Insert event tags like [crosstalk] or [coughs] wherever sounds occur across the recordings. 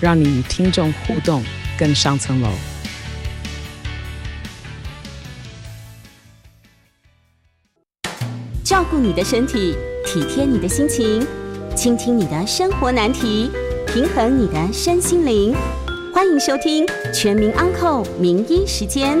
让你与听众互动更上层楼。照顾你的身体，体贴你的心情，倾听你的生活难题，平衡你的身心灵。欢迎收听《全民安扣名医时间》。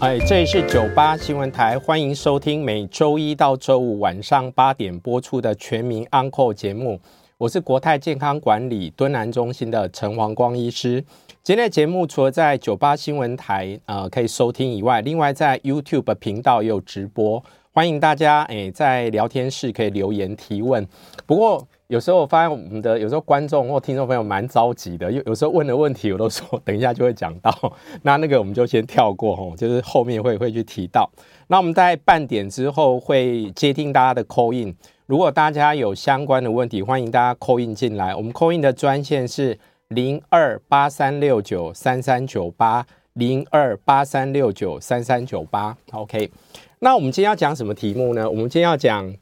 哎，这里是九八新闻台，欢迎收听每周一到周五晚上八点播出的《全民安扣》节目。我是国泰健康管理敦南中心的陈黄光医师。今天的节目除了在九八新闻台呃可以收听以外，另外在 YouTube 频道也有直播。欢迎大家诶，在聊天室可以留言提问。不过有时候我发现我们的有时候观众或听众朋友蛮着急的，有有时候问的问题我都说等一下就会讲到，[laughs] 那那个我们就先跳过哦，就是后面会会去提到。那我们在半点之后会接听大家的 call in，如果大家有相关的问题，欢迎大家扣印进来。我们扣印的专线是零二八三六九三三九八零二八三六九三三九八，OK。那我们今天要讲什么题目呢？我们今天要讲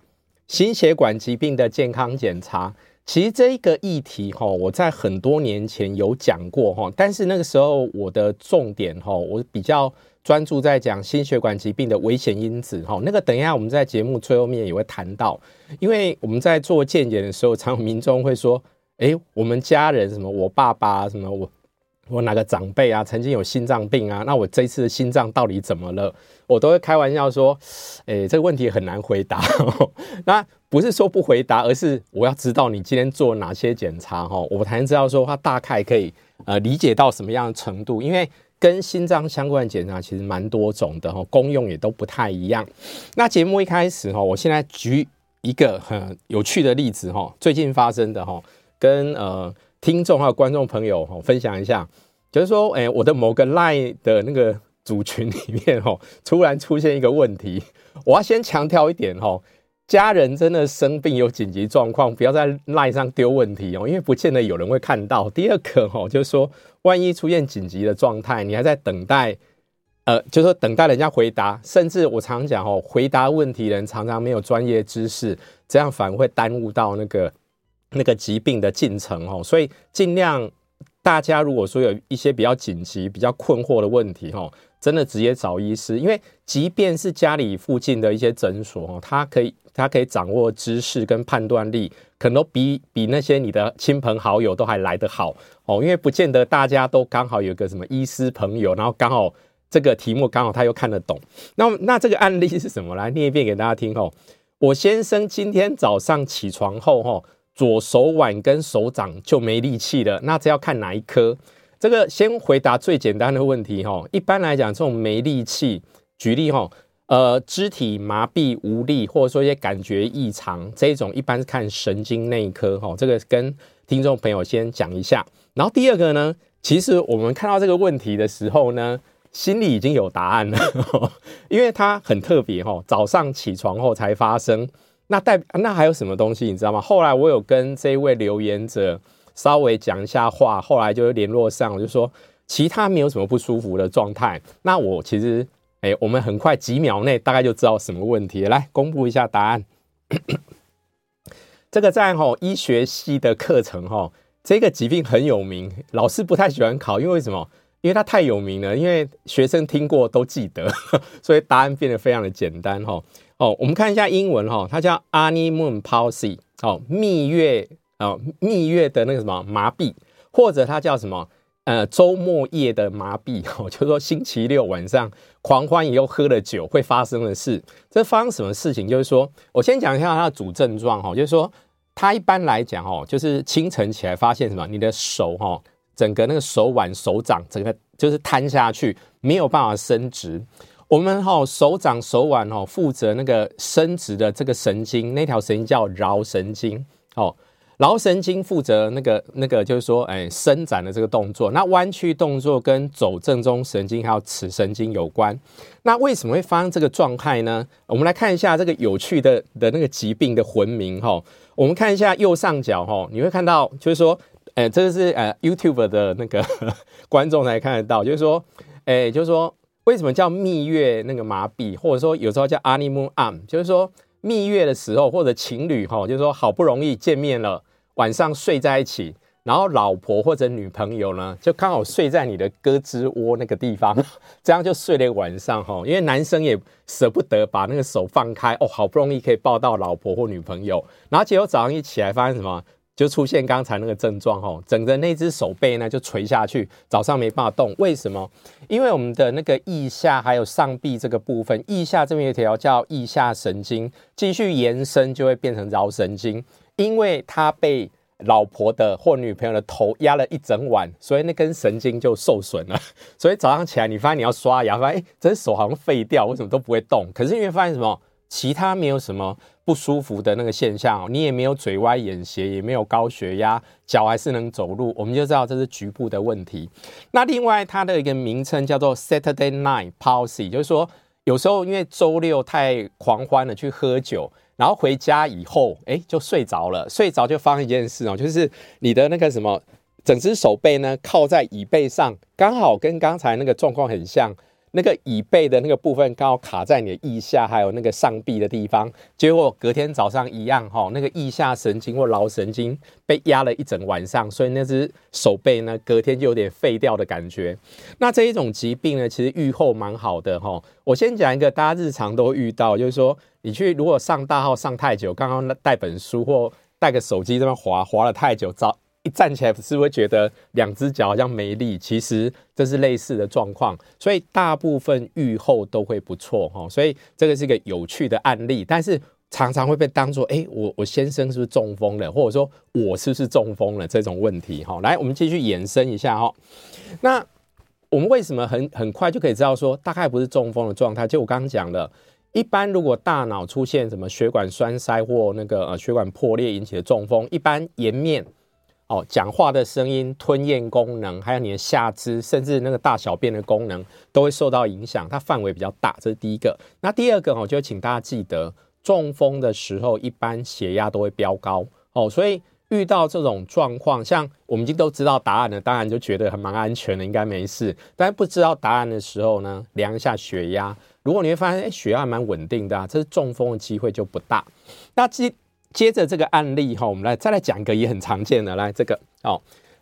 心血管疾病的健康检查。其实这一个议题哈，我在很多年前有讲过哈，但是那个时候我的重点哈，我比较专注在讲心血管疾病的危险因子哈。那个等一下我们在节目最后面也会谈到，因为我们在做健检的时候，常有民众会说：“诶，我们家人什么，我爸爸什么我。”我哪个长辈啊，曾经有心脏病啊？那我这次的心脏到底怎么了？我都会开玩笑说，诶，这个问题很难回答。那不是说不回答，而是我要知道你今天做哪些检查哈，我才能知道说他大概可以呃理解到什么样的程度。因为跟心脏相关的检查其实蛮多种的哈，功用也都不太一样。那节目一开始哈，我现在举一个很有趣的例子哈，最近发生的哈，跟呃。听众还有观众朋友哈，分享一下，就是说，哎，我的某个赖的那个组群里面哈，突然出现一个问题，我要先强调一点哈，家人真的生病有紧急状况，不要在赖上丢问题哦，因为不见得有人会看到。第二个哈，就是说，万一出现紧急的状态，你还在等待，呃，就是说等待人家回答，甚至我常常讲哦，回答问题人常常没有专业知识，这样反而会耽误到那个。那个疾病的进程哦，所以尽量大家如果说有一些比较紧急、比较困惑的问题哦，真的直接找医师，因为即便是家里附近的一些诊所哦，他可以他可以掌握知识跟判断力，可能比比那些你的亲朋好友都还来得好哦，因为不见得大家都刚好有个什么医师朋友，然后刚好这个题目刚好他又看得懂。那那这个案例是什么？来念一遍给大家听哦。我先生今天早上起床后哈。左手腕跟手掌就没力气了，那这要看哪一颗？这个先回答最简单的问题哈。一般来讲，这种没力气，举例哈，呃，肢体麻痹无力，或者说一些感觉异常，这种一般是看神经内科哈。这个跟听众朋友先讲一下。然后第二个呢，其实我们看到这个问题的时候呢，心里已经有答案了，[laughs] 因为它很特别哈，早上起床后才发生。那代那还有什么东西你知道吗？后来我有跟这位留言者稍微讲一下话，后来就联络上，我就说其他没有什么不舒服的状态。那我其实哎、我们很快几秒内大概就知道什么问题。来公布一下答案。[coughs] 这个在吼医学系的课程吼，这个疾病很有名，老师不太喜欢考，因为什么？因为它太有名了，因为学生听过都记得，[laughs] 所以答案变得非常的简单吼。哦，我们看一下英文哈，它叫 honeymoon palsy，哦，蜜月哦，蜜月的那个什么麻痹，或者它叫什么呃周末夜的麻痹，[laughs] 哦，就是说星期六晚上狂欢以后喝了酒会发生的事。这发生什么事情？就是说我先讲一下它的主症状哈，就是说它一般来讲哦，就是清晨起来发现什么，你的手哈，整个那个手腕、手掌整个就是瘫下去，没有办法伸直。我们哈手掌、手腕哈负责那个伸直的这个神经，那条神经叫桡神经。哦，劳神经负责那个那个，就是说，哎，伸展的这个动作。那弯曲动作跟走正中神经还有尺神经有关。那为什么会发生这个状态呢？我们来看一下这个有趣的的那个疾病的魂名哈。我们看一下右上角哈，你会看到，就是说，哎，这个是呃 YouTube 的那个 [laughs] 观众才看得到，就是说，哎，就是说，为什么叫蜜月那个麻痹，或者说有时候叫 honeymoon arm，就是说蜜月的时候或者情侣哈，就是说好不容易见面了。晚上睡在一起，然后老婆或者女朋友呢，就刚好睡在你的胳肢窝那个地方，[laughs] 这样就睡了一晚上哈。因为男生也舍不得把那个手放开哦，好不容易可以抱到老婆或女朋友，然后结果早上一起来发现什么，就出现刚才那个症状哈，整个那只手背呢就垂下去，早上没办法动。为什么？因为我们的那个腋下还有上臂这个部分，腋下这边有一条叫腋下神经，继续延伸就会变成桡神经。因为他被老婆的或女朋友的头压了一整晚，所以那根神经就受损了。[laughs] 所以早上起来，你发现你要刷牙，发现哎，这手好像废掉，为什么都不会动？可是因为发现什么，其他没有什么不舒服的那个现象，你也没有嘴歪眼斜，也没有高血压，脚还是能走路，我们就知道这是局部的问题。那另外，它的一个名称叫做 Saturday Night Palsy，就是说有时候因为周六太狂欢了，去喝酒。然后回家以后，哎，就睡着了。睡着就发生一件事哦，就是你的那个什么，整只手背呢靠在椅背上，刚好跟刚才那个状况很像。那个椅背的那个部分刚好卡在你的腋下，还有那个上臂的地方。结果隔天早上一样哈，那个腋下神经或橈神经被压了一整晚上，所以那只手背呢隔天就有点废掉的感觉。那这一种疾病呢，其实愈后蛮好的哈。我先讲一个大家日常都遇到，就是说你去如果上大号上太久，刚刚带本书或带个手机这边滑滑了太久，早。一站起来，是不是会觉得两只脚好像没力？其实这是类似的状况，所以大部分愈后都会不错哈。所以这个是一个有趣的案例，但是常常会被当作哎，我我先生是不是中风了，或者说我是不是中风了这种问题哈。来，我们继续延伸一下哈。那我们为什么很很快就可以知道说大概不是中风的状态？就我刚刚讲的，一般如果大脑出现什么血管栓塞或那个呃血管破裂引起的中风，一般颜面。哦，讲话的声音、吞咽功能，还有你的下肢，甚至那个大小便的功能，都会受到影响。它范围比较大，这是第一个。那第二个哦，就请大家记得，中风的时候一般血压都会飙高哦，所以遇到这种状况，像我们已经都知道答案了，当然就觉得还蛮安全的，应该没事。但是不知道答案的时候呢，量一下血压，如果你会发现，哎，血压蛮稳定的啊，这是中风的机会就不大。那接接着这个案例哈，我们来再来讲一个也很常见的，来这个哦，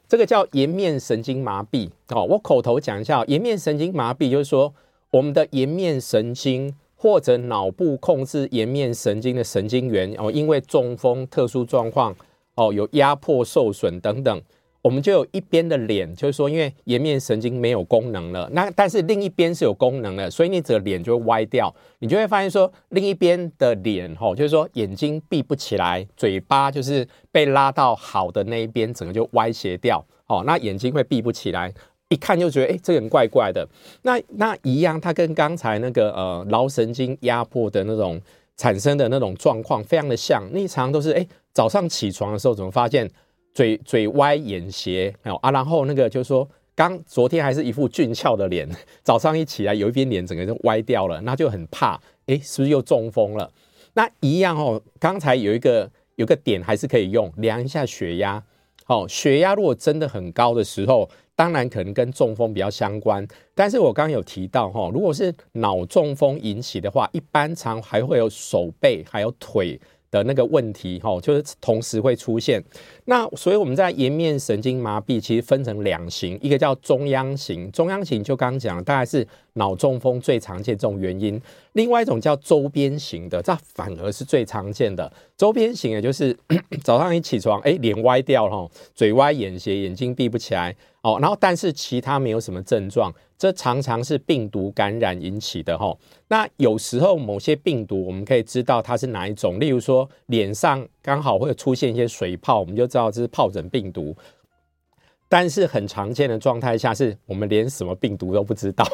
这个叫颜面神经麻痹哦。我口头讲一下，颜面神经麻痹就是说，我们的颜面神经或者脑部控制颜面神经的神经元哦，因为中风特殊状况哦，有压迫受损等等。我们就有一边的脸，就是说，因为颜面神经没有功能了，那但是另一边是有功能的，所以你整个脸就会歪掉，你就会发现说，另一边的脸，吼，就是说眼睛闭不起来，嘴巴就是被拉到好的那一边，整个就歪斜掉，哦，那眼睛会闭不起来，一看就觉得，哎，这个人怪怪的。那那一样，它跟刚才那个呃橈神经压迫的那种产生的那种状况非常的像，那常常都是，哎，早上起床的时候怎么发现？嘴嘴歪眼斜，啊，然后那个就是说，刚昨天还是一副俊俏的脸，[laughs] 早上一起来有一边脸整个就歪掉了，那就很怕，哎，是不是又中风了？那一样哦，刚才有一个有个点还是可以用，量一下血压，哦，血压如果真的很高的时候，当然可能跟中风比较相关，但是我刚刚有提到哈，如果是脑中风引起的话，一般常还会有手背还有腿。的那个问题哈，就是同时会出现。那所以我们在颜面神经麻痹其实分成两型，一个叫中央型，中央型就刚刚讲，大概是脑中风最常见这种原因。另外一种叫周边型的，这反而是最常见的。周边型也就是 [coughs] 早上一起床，哎，脸歪掉了，嘴歪眼斜，眼睛闭不起来哦，然后但是其他没有什么症状。这常常是病毒感染引起的哈，那有时候某些病毒我们可以知道它是哪一种，例如说脸上刚好会出现一些水泡，我们就知道这是疱疹病毒。但是很常见的状态下，是我们连什么病毒都不知道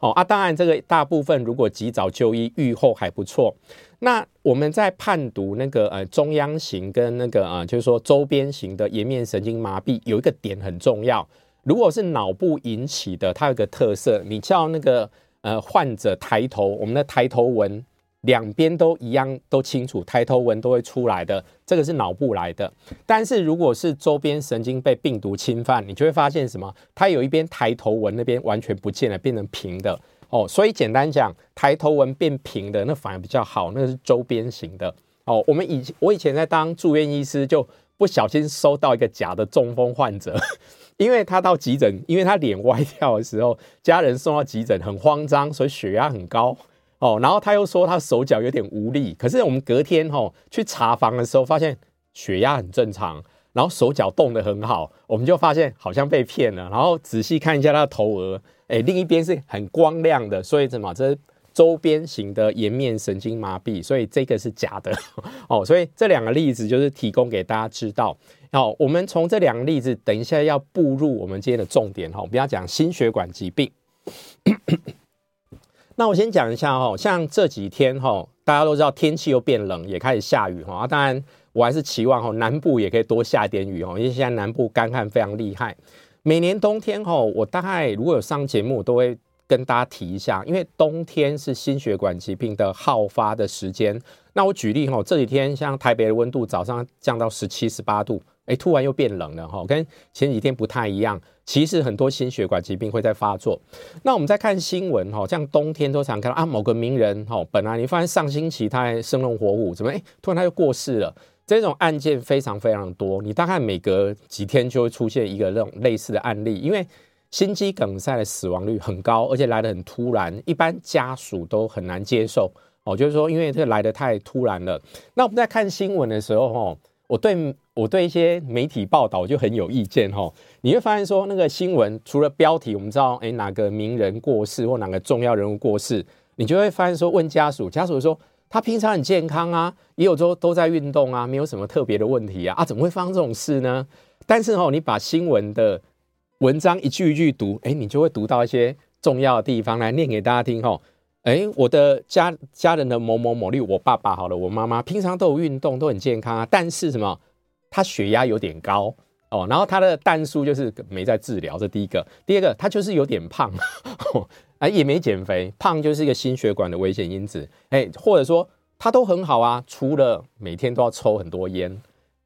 哦啊。当然，这个大部分如果及早就医，愈后还不错。那我们在判读那个呃中央型跟那个啊，就是说周边型的颜面神经麻痹，有一个点很重要。如果是脑部引起的，它有个特色，你叫那个呃患者抬头，我们的抬头纹。两边都一样，都清楚，抬头纹都会出来的，这个是脑部来的。但是如果是周边神经被病毒侵犯，你就会发现什么？它有一边抬头纹那边完全不见了，变成平的哦。所以简单讲，抬头纹变平的那反而比较好，那是周边型的哦。我们以我以前在当住院医师，就不小心收到一个假的中风患者，[laughs] 因为他到急诊，因为他脸歪掉的时候，家人送到急诊很慌张，所以血压很高。哦，然后他又说他手脚有点无力，可是我们隔天吼去查房的时候，发现血压很正常，然后手脚动得很好，我们就发现好像被骗了。然后仔细看一下他的头额，哎，另一边是很光亮的，所以怎么？这是周边型的颜面神经麻痹，所以这个是假的。[laughs] 哦，所以这两个例子就是提供给大家知道。好，我们从这两个例子，等一下要步入我们今天的重点哈，不要讲心血管疾病。那我先讲一下哦，像这几天哈，大家都知道天气又变冷，也开始下雨哈。啊，当然我还是期望哈，南部也可以多下点雨哦，因为现在南部干旱非常厉害。每年冬天哈，我大概如果有上节目，我都会跟大家提一下，因为冬天是心血管疾病的好发的时间。那我举例哈，这几天像台北的温度早上降到十七、十八度。哎，突然又变冷了哈，跟前几天不太一样。其实很多心血管疾病会在发作。那我们在看新闻哈，像冬天都常看到啊，某个名人哈，本来你发现上星期他还生龙活虎，怎么哎，突然他又过世了？这种案件非常非常多，你大概每隔几天就会出现一个这种类似的案例，因为心肌梗塞的死亡率很高，而且来得很突然，一般家属都很难接受哦。就是说，因为这来得太突然了。那我们在看新闻的时候哈。我对我对一些媒体报道就很有意见哈，你会发现说那个新闻除了标题，我们知道诶哪个名人过世或哪个重要人物过世，你就会发现说问家属，家属说他平常很健康啊，也有说都在运动啊，没有什么特别的问题啊，啊怎么会发生这种事呢？但是哈，你把新闻的文章一句一句读，诶你就会读到一些重要的地方来念给大家听哈。哎，我的家家人的某某某，例如我爸爸好了，我妈妈平常都有运动，都很健康啊。但是什么，他血压有点高哦，然后他的弹数就是没在治疗，这第一个。第二个，他就是有点胖，哎，[laughs] 也没减肥，胖就是一个心血管的危险因子。哎，或者说他都很好啊，除了每天都要抽很多烟，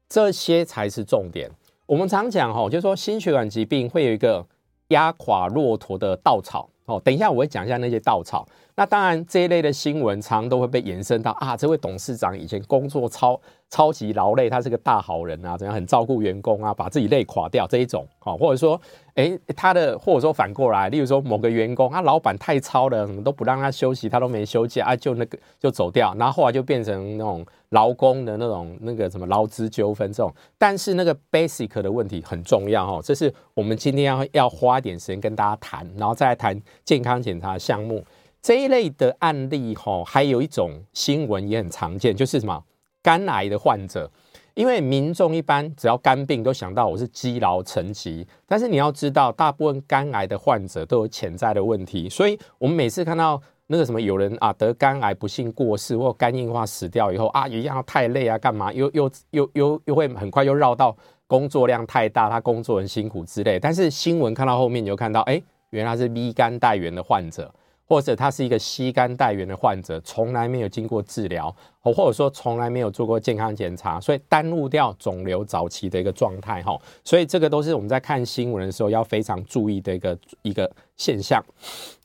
这些才是重点。我们常讲哈，就是说心血管疾病会有一个压垮骆驼的稻草。哦，等一下我会讲一下那些稻草。那当然这一类的新闻常都会被延伸到啊，这位董事长以前工作超超级劳累，他是个大好人啊，怎样很照顾员工啊，把自己累垮掉这一种。好，或者说，诶，他的或者说反过来，例如说某个员工，他老板太操了，都不让他休息，他都没休假啊，就那个就走掉，然后后来就变成那种劳工的那种那个什么劳资纠纷这种。但是那个 basic 的问题很重要哈，这是我们今天要要花一点时间跟大家谈，然后再来谈健康检查项目这一类的案例哈，还有一种新闻也很常见，就是什么？肝癌的患者，因为民众一般只要肝病都想到我是积劳成疾，但是你要知道，大部分肝癌的患者都有潜在的问题，所以我们每次看到那个什么有人啊得肝癌不幸过世或肝硬化死掉以后啊，一样太累啊，干嘛又 [laughs] 又又又又会很快又绕到工作量太大，他工作很辛苦之类，但是新闻看到后面你就看到，哎，原来是 B 肝带原的患者。或者他是一个吸肝带原的患者，从来没有经过治疗，或或者说从来没有做过健康检查，所以耽误掉肿瘤早期的一个状态哈。所以这个都是我们在看新闻的时候要非常注意的一个一个现象。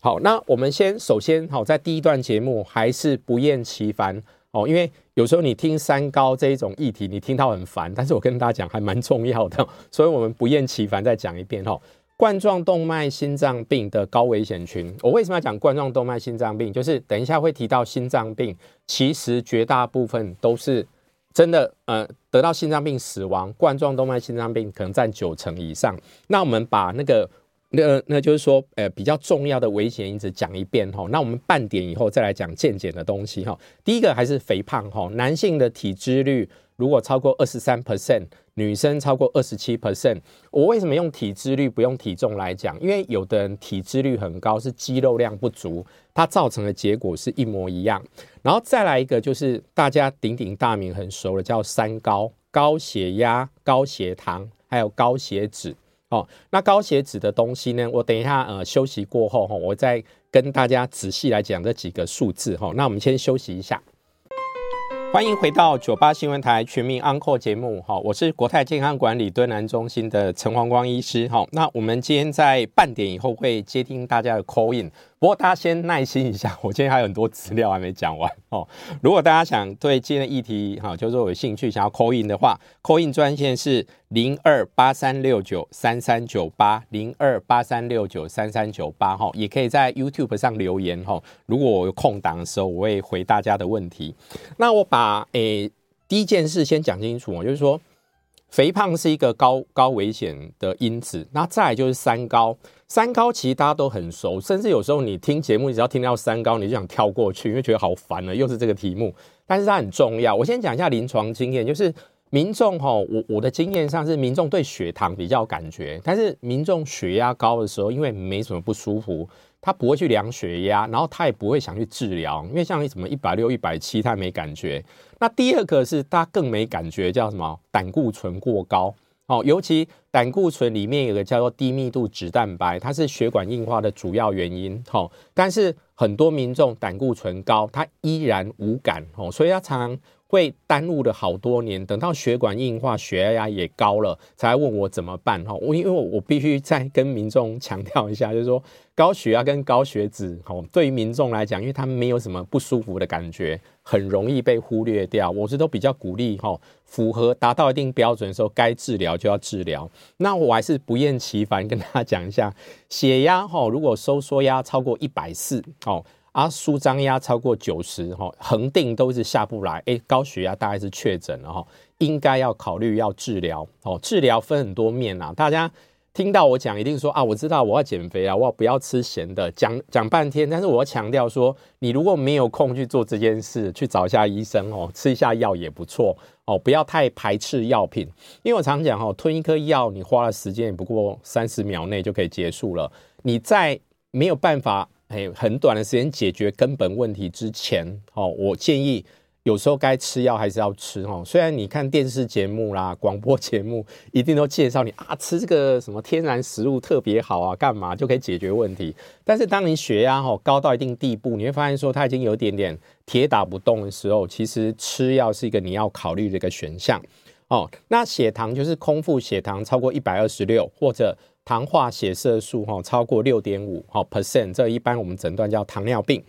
好，那我们先首先好，在第一段节目还是不厌其烦哦，因为有时候你听三高这一种议题，你听到很烦，但是我跟大家讲还蛮重要的，所以我们不厌其烦再讲一遍哈。冠状动脉心脏病的高危险群，我为什么要讲冠状动脉心脏病？就是等一下会提到心脏病，其实绝大部分都是真的，呃，得到心脏病死亡，冠状动脉心脏病可能占九成以上。那我们把那个，那那就是说，呃，比较重要的危险因子讲一遍哈。那我们半点以后再来讲健检的东西哈。第一个还是肥胖哈，男性的体脂率。如果超过二十三 percent，女生超过二十七 percent。我为什么用体脂率不用体重来讲？因为有的人体脂率很高，是肌肉量不足，它造成的结果是一模一样。然后再来一个就是大家鼎鼎大名很熟的叫三高：高血压、高血糖，还有高血脂。哦，那高血脂的东西呢？我等一下呃休息过后哈，我再跟大家仔细来讲这几个数字哈。那我们先休息一下。欢迎回到九八新闻台全民安扣节目哈，我是国泰健康管理敦南中心的陈黄光医师哈。那我们今天在半点以后会接听大家的 call in。不过大家先耐心一下，我今天还有很多资料还没讲完哦。如果大家想对今天的议题哈，就是说有兴趣想要 call in 的话，call in 专线是零二八三六九三三九八零二八三六九三三九八哈，也可以在 YouTube 上留言哈。如果我有空档的时候，我会回大家的问题。那我把诶、第一件事先讲清楚哦，就是说肥胖是一个高高危险的因子。那再来就是三高。三高其实大家都很熟，甚至有时候你听节目，你只要听到三高，你就想跳过去，因为觉得好烦了，又是这个题目。但是它很重要。我先讲一下临床经验，就是民众哈，我我的经验上是民众对血糖比较感觉，但是民众血压高的时候，因为没什么不舒服，他不会去量血压，然后他也不会想去治疗，因为像你什么一百六、一百七，他也没感觉。那第二个是他更没感觉，叫什么？胆固醇过高。哦，尤其胆固醇里面有个叫做低密度脂蛋白，它是血管硬化的主要原因。哦，但是很多民众胆固醇高，他依然无感。哦，所以他常常会耽误了好多年，等到血管硬化、血压也高了，才问我怎么办。哈，我因为我必须再跟民众强调一下，就是说。高血压跟高血脂，哦，对于民众来讲，因为他们没有什么不舒服的感觉，很容易被忽略掉。我是都比较鼓励，哈，符合达到一定标准的时候，该治疗就要治疗。那我还是不厌其烦跟大家讲一下，血压，哈，如果收缩压超过一百四，哦，啊，舒张压超过九十，哈，恒定都是下不来，哎，高血压大概是确诊了，哈，应该要考虑要治疗，哦，治疗分很多面啊，大家。听到我讲，一定说啊，我知道我要减肥啊，我要不要吃咸的？讲讲半天，但是我要强调说，你如果没有空去做这件事，去找一下医生哦，吃一下药也不错哦，不要太排斥药品，因为我常讲哦，吞一颗药，你花了时间也不过三十秒内就可以结束了。你在没有办法很短的时间解决根本问题之前哦，我建议。有时候该吃药还是要吃哦。虽然你看电视节目啦、广播节目，一定都介绍你啊，吃这个什么天然食物特别好啊，干嘛就可以解决问题。但是当你血压哈高到一定地步，你会发现说它已经有点点铁打不动的时候，其实吃药是一个你要考虑的一个选项哦。那血糖就是空腹血糖超过一百二十六或者。糖化血色素哈超过六点五哈 percent，这一般我们诊断叫糖尿病。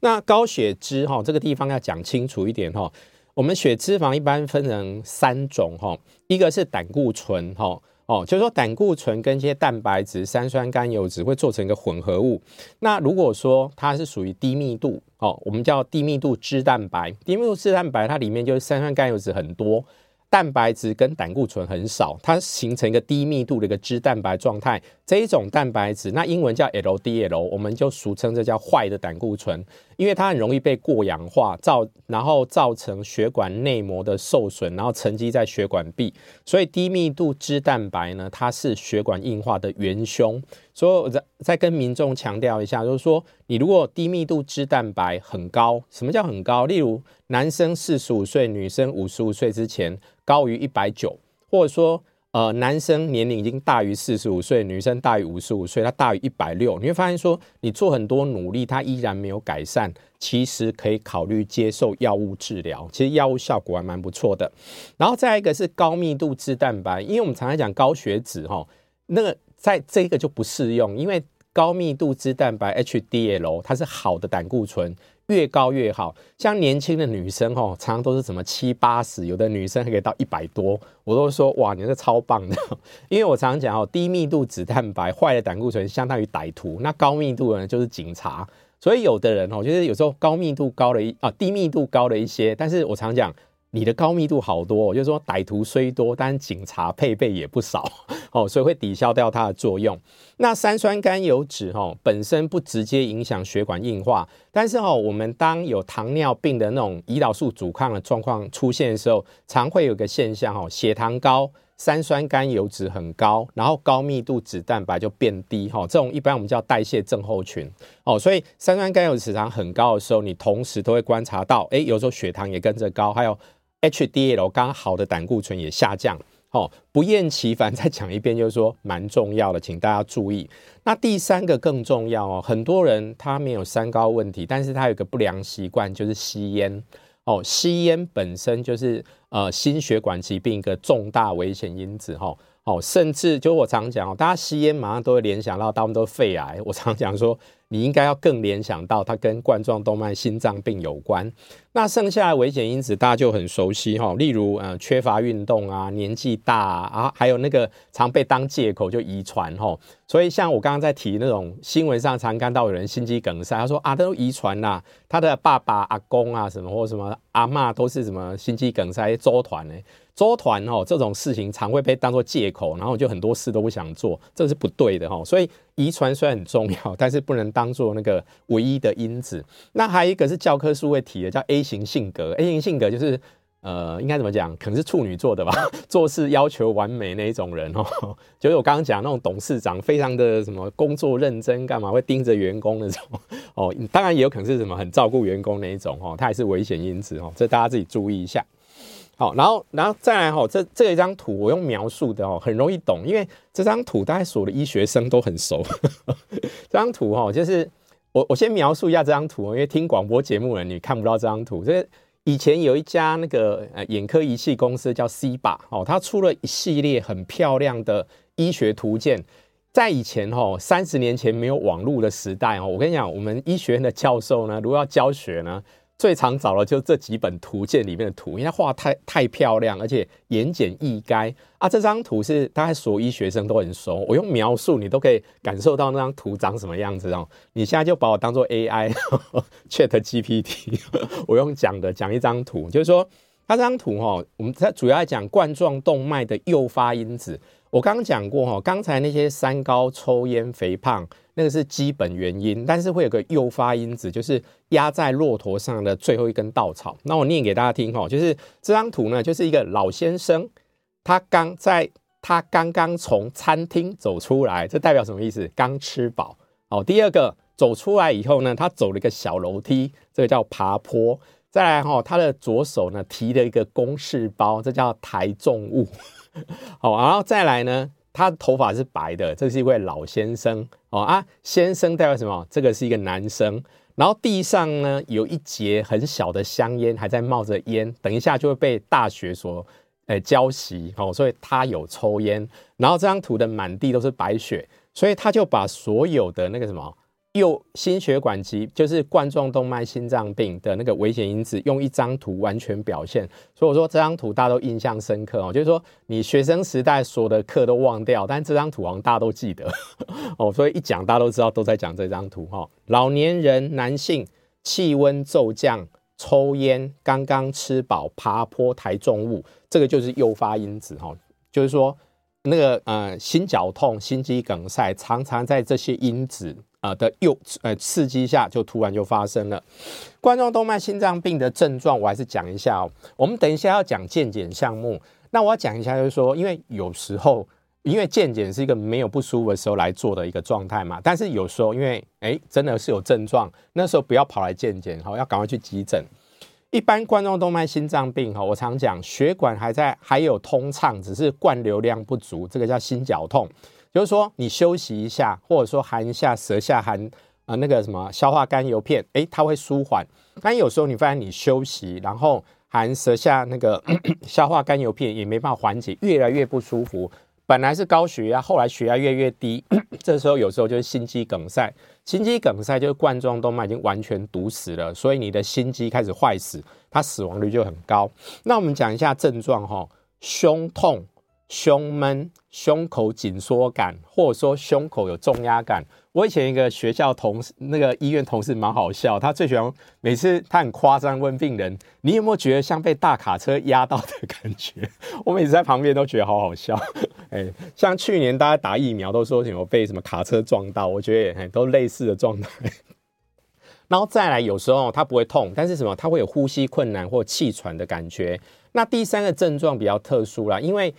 那高血脂哈这个地方要讲清楚一点哈，我们血脂肪一般分成三种哈，一个是胆固醇哈哦，就是说胆固醇跟一些蛋白质、三酸甘油酯会做成一个混合物。那如果说它是属于低密度哦，我们叫低密度脂蛋白，低密度脂蛋白它里面就是三酸甘油酯很多。蛋白质跟胆固醇很少，它形成一个低密度的一个脂蛋白状态。这一种蛋白质，那英文叫 LDL，我们就俗称这叫坏的胆固醇，因为它很容易被过氧化造，然后造成血管内膜的受损，然后沉积在血管壁。所以低密度脂蛋白呢，它是血管硬化的元凶。所以我再再跟民众强调一下，就是说，你如果低密度脂蛋白很高，什么叫很高？例如男生四十五岁，女生五十五岁之前。高于一百九，或者说，呃，男生年龄已经大于四十五岁，女生大于五十五岁，他大于一百六，你会发现说，你做很多努力，他依然没有改善，其实可以考虑接受药物治疗，其实药物效果还蛮不错的。然后再一个是高密度脂蛋白，因为我们常常讲高血脂哈，那个在这个就不适用，因为高密度脂蛋白 HDL 它是好的胆固醇。越高越好，像年轻的女生哦，常常都是什么七八十，有的女生还可以到一百多，我都说哇，你是超棒的。[laughs] 因为我常常讲哦，低密度脂蛋白坏的胆固醇相当于歹徒，那高密度的呢就是警察。所以有的人哦，就是有时候高密度高了一啊，低密度高了一些，但是我常讲。你的高密度好多，就是说歹徒虽多，但警察配备也不少 [laughs] 哦，所以会抵消掉它的作用。那三酸甘油酯哈本身不直接影响血管硬化，但是哈我们当有糖尿病的那种胰岛素阻抗的状况出现的时候，常会有个现象哈，血糖高，三酸甘油酯很高，然后高密度脂蛋白就变低哈，这种一般我们叫代谢症候群哦。所以三酸甘油酯常很高的时候，你同时都会观察到，哎，有时候血糖也跟着高，还有 HDL 刚好的胆固醇也下降。哦，不厌其烦再讲一遍，就是说蛮重要的，请大家注意。那第三个更重要哦，很多人他没有三高问题，但是他有个不良习惯，就是吸烟。哦，吸烟本身就是呃心血管疾病一个重大危险因子哈。哦，甚至就我常讲哦，大家吸烟马上都会联想到他们都肺癌。我常讲说。你应该要更联想到它跟冠状动脉心脏病有关。那剩下的危险因子大家就很熟悉哈，例如呃缺乏运动啊、年纪大啊，还有那个常被当借口就遗传哈。所以像我刚刚在提那种新闻上常看到有人心肌梗塞，他说啊都遗传呐，他的爸爸、阿公啊什么或什么阿嬷都是什么心肌梗塞周团呢。周团哦，这种事情常会被当作借口，然后就很多事都不想做，这是不对的哈。所以遗传虽然很重要，但是不能当做那个唯一的因子。那还有一个是教科书会提的，叫 A 型性格。A 型性格就是呃，应该怎么讲？可能是处女座的吧，做事要求完美那一种人哦。就是我刚刚讲那种董事长，非常的什么工作认真，干嘛会盯着员工那种哦。当然也有可能是什么很照顾员工那一种哦，它也是危险因子哦。这大家自己注意一下。好，然后，然后再来哈，这这一张图我用描述的哦，很容易懂，因为这张图大概所有的医学生都很熟。[laughs] 这张图哈，就是我我先描述一下这张图，因为听广播节目的人你看不到这张图。这以前有一家那个呃眼科仪器公司叫 CIBA 哦，它出了一系列很漂亮的医学图鉴。在以前哈，三十年前没有网络的时代哦，我跟你讲，我们医学院的教授呢，如果要教学呢。最常找的就是这几本图鉴里面的图，因为它画太太漂亮，而且言简意赅啊。这张图是大概所有医学生都很熟，我用描述你都可以感受到那张图长什么样子哦。[laughs] 你现在就把我当做 AI [laughs] Chat GPT，我用讲的讲一张图，就是说它这张图哈，我们在主要讲冠状动脉的诱发因子。我刚刚讲过哈，刚才那些三高、抽烟、肥胖，那个是基本原因，但是会有个诱发因子，就是压在骆驼上的最后一根稻草。那我念给大家听哈，就是这张图呢，就是一个老先生，他刚在他刚刚从餐厅走出来，这代表什么意思？刚吃饱。好，第二个走出来以后呢，他走了一个小楼梯，这个叫爬坡。再来哈，他的左手呢提了一个公事包，这叫抬重物。[laughs] 好，然后再来呢，他头发是白的，这是一位老先生哦啊，先生代表什么？这个是一个男生。然后地上呢有一截很小的香烟，还在冒着烟，等一下就会被大雪所诶浇熄哦，所以他有抽烟。然后这张图的满地都是白雪，所以他就把所有的那个什么。又心血管疾就是冠状动脉心脏病的那个危险因子，用一张图完全表现。所以我说这张图大家都印象深刻哦，就是说你学生时代所有的课都忘掉，但这张图好像大家都记得 [laughs] 哦。所以一讲大家都知道都在讲这张图哈。老年人男性气温骤降、抽烟、刚刚吃饱、爬坡、抬重物，这个就是诱发因子哈。就是说那个呃心绞痛、心肌梗塞，常常在这些因子。啊的诱呃刺激下就突然就发生了冠状动脉心脏病的症状，我还是讲一下哦。我们等一下要讲健检项目，那我要讲一下，就是说，因为有时候因为健检是一个没有不舒服的时候来做的一个状态嘛，但是有时候因为哎真的是有症状，那时候不要跑来健检哈，要赶快去急诊。一般冠状动脉心脏病哈，我常讲血管还在还有通畅，只是灌流量不足，这个叫心绞痛。就是说，你休息一下，或者说含一下舌下含啊那个什么消化甘油片，诶，它会舒缓。但有时候你发现你休息，然后含舌下那个 [coughs] 消化甘油片也没办法缓解，越来越不舒服。本来是高血压，后来血压越来越低，[coughs] 这时候有时候就是心肌梗塞。心肌梗塞就是冠状动脉已经完全堵死了，所以你的心肌开始坏死，它死亡率就很高。那我们讲一下症状哈，胸痛。胸闷、胸口紧缩感，或者说胸口有重压感。我以前一个学校同事，那个医院同事蛮好笑，他最喜欢每次他很夸张问病人：“你有没有觉得像被大卡车压到的感觉？” [laughs] 我每次在旁边都觉得好好笑。[laughs] 哎，像去年大家打疫苗都说什么被什么卡车撞到，我觉得也都类似的状态。[laughs] 然后再来，有时候他不会痛，但是什么？他会有呼吸困难或气喘的感觉。那第三个症状比较特殊啦，因为